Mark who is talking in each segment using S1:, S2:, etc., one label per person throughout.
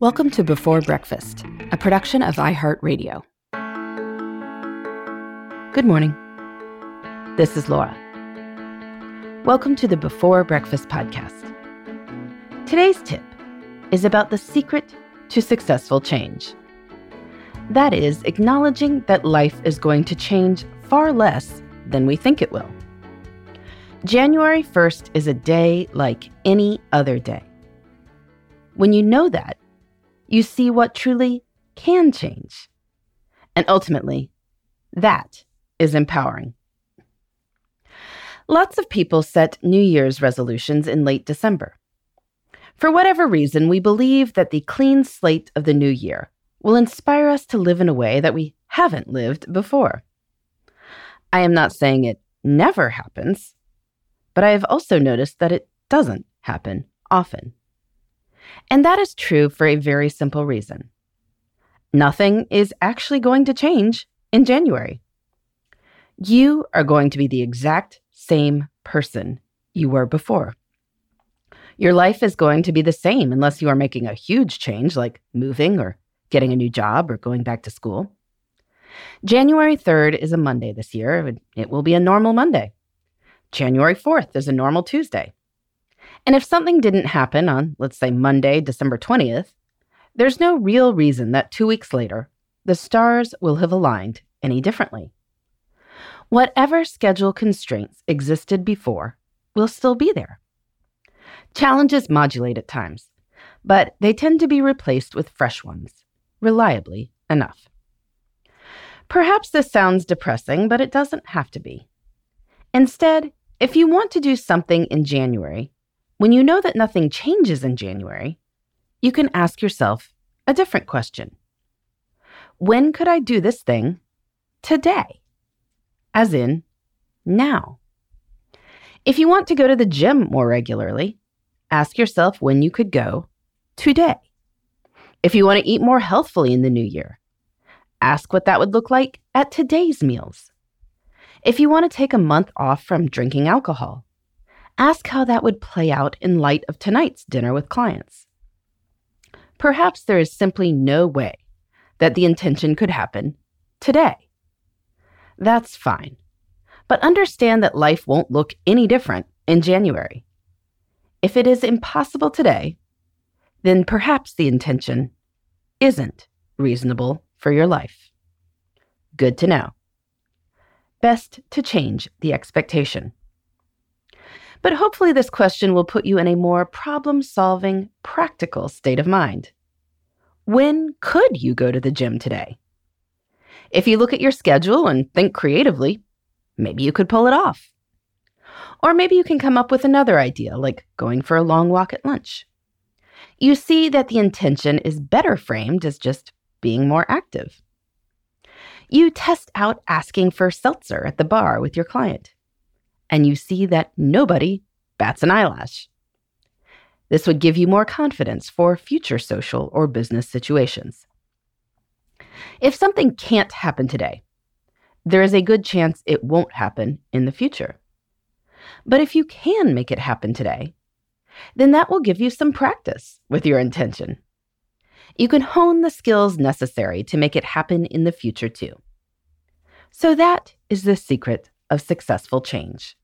S1: Welcome to Before Breakfast, a production of iHeartRadio. Good morning. This is Laura. Welcome to the Before Breakfast podcast. Today's tip is about the secret to successful change. That is, acknowledging that life is going to change far less than we think it will. January 1st is a day like any other day. When you know that, you see what truly can change. And ultimately, that is empowering. Lots of people set New Year's resolutions in late December. For whatever reason, we believe that the clean slate of the new year will inspire us to live in a way that we haven't lived before. I am not saying it never happens, but I have also noticed that it doesn't happen often. And that is true for a very simple reason nothing is actually going to change in January. You are going to be the exact same person you were before. Your life is going to be the same unless you are making a huge change like moving or getting a new job or going back to school. January 3rd is a Monday this year. and It will be a normal Monday. January 4th is a normal Tuesday. And if something didn't happen on, let's say, Monday, December 20th, there's no real reason that two weeks later, the stars will have aligned any differently. Whatever schedule constraints existed before will still be there. Challenges modulate at times, but they tend to be replaced with fresh ones, reliably enough. Perhaps this sounds depressing, but it doesn't have to be. Instead, if you want to do something in January when you know that nothing changes in January, you can ask yourself a different question When could I do this thing today? As in, now. If you want to go to the gym more regularly, ask yourself when you could go today. If you want to eat more healthfully in the new year, ask what that would look like at today's meals. If you want to take a month off from drinking alcohol, Ask how that would play out in light of tonight's dinner with clients. Perhaps there is simply no way that the intention could happen today. That's fine. But understand that life won't look any different in January. If it is impossible today, then perhaps the intention isn't reasonable for your life. Good to know. Best to change the expectation. But hopefully, this question will put you in a more problem solving, practical state of mind. When could you go to the gym today? If you look at your schedule and think creatively, maybe you could pull it off. Or maybe you can come up with another idea, like going for a long walk at lunch. You see that the intention is better framed as just being more active. You test out asking for seltzer at the bar with your client and you see that nobody bats an eyelash. This would give you more confidence for future social or business situations. If something can't happen today, there is a good chance it won't happen in the future. But if you can make it happen today, then that will give you some practice with your intention. You can hone the skills necessary to make it happen in the future too. So, that is the secret of successful change.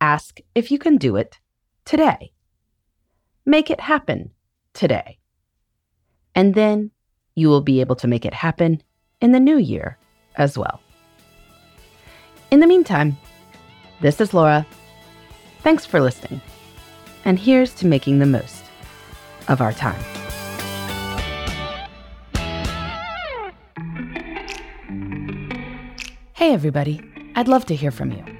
S1: Ask if you can do it today. Make it happen today. And then you will be able to make it happen in the new year as well. In the meantime, this is Laura. Thanks for listening. And here's to making the most of our time. Hey, everybody. I'd love to hear from you.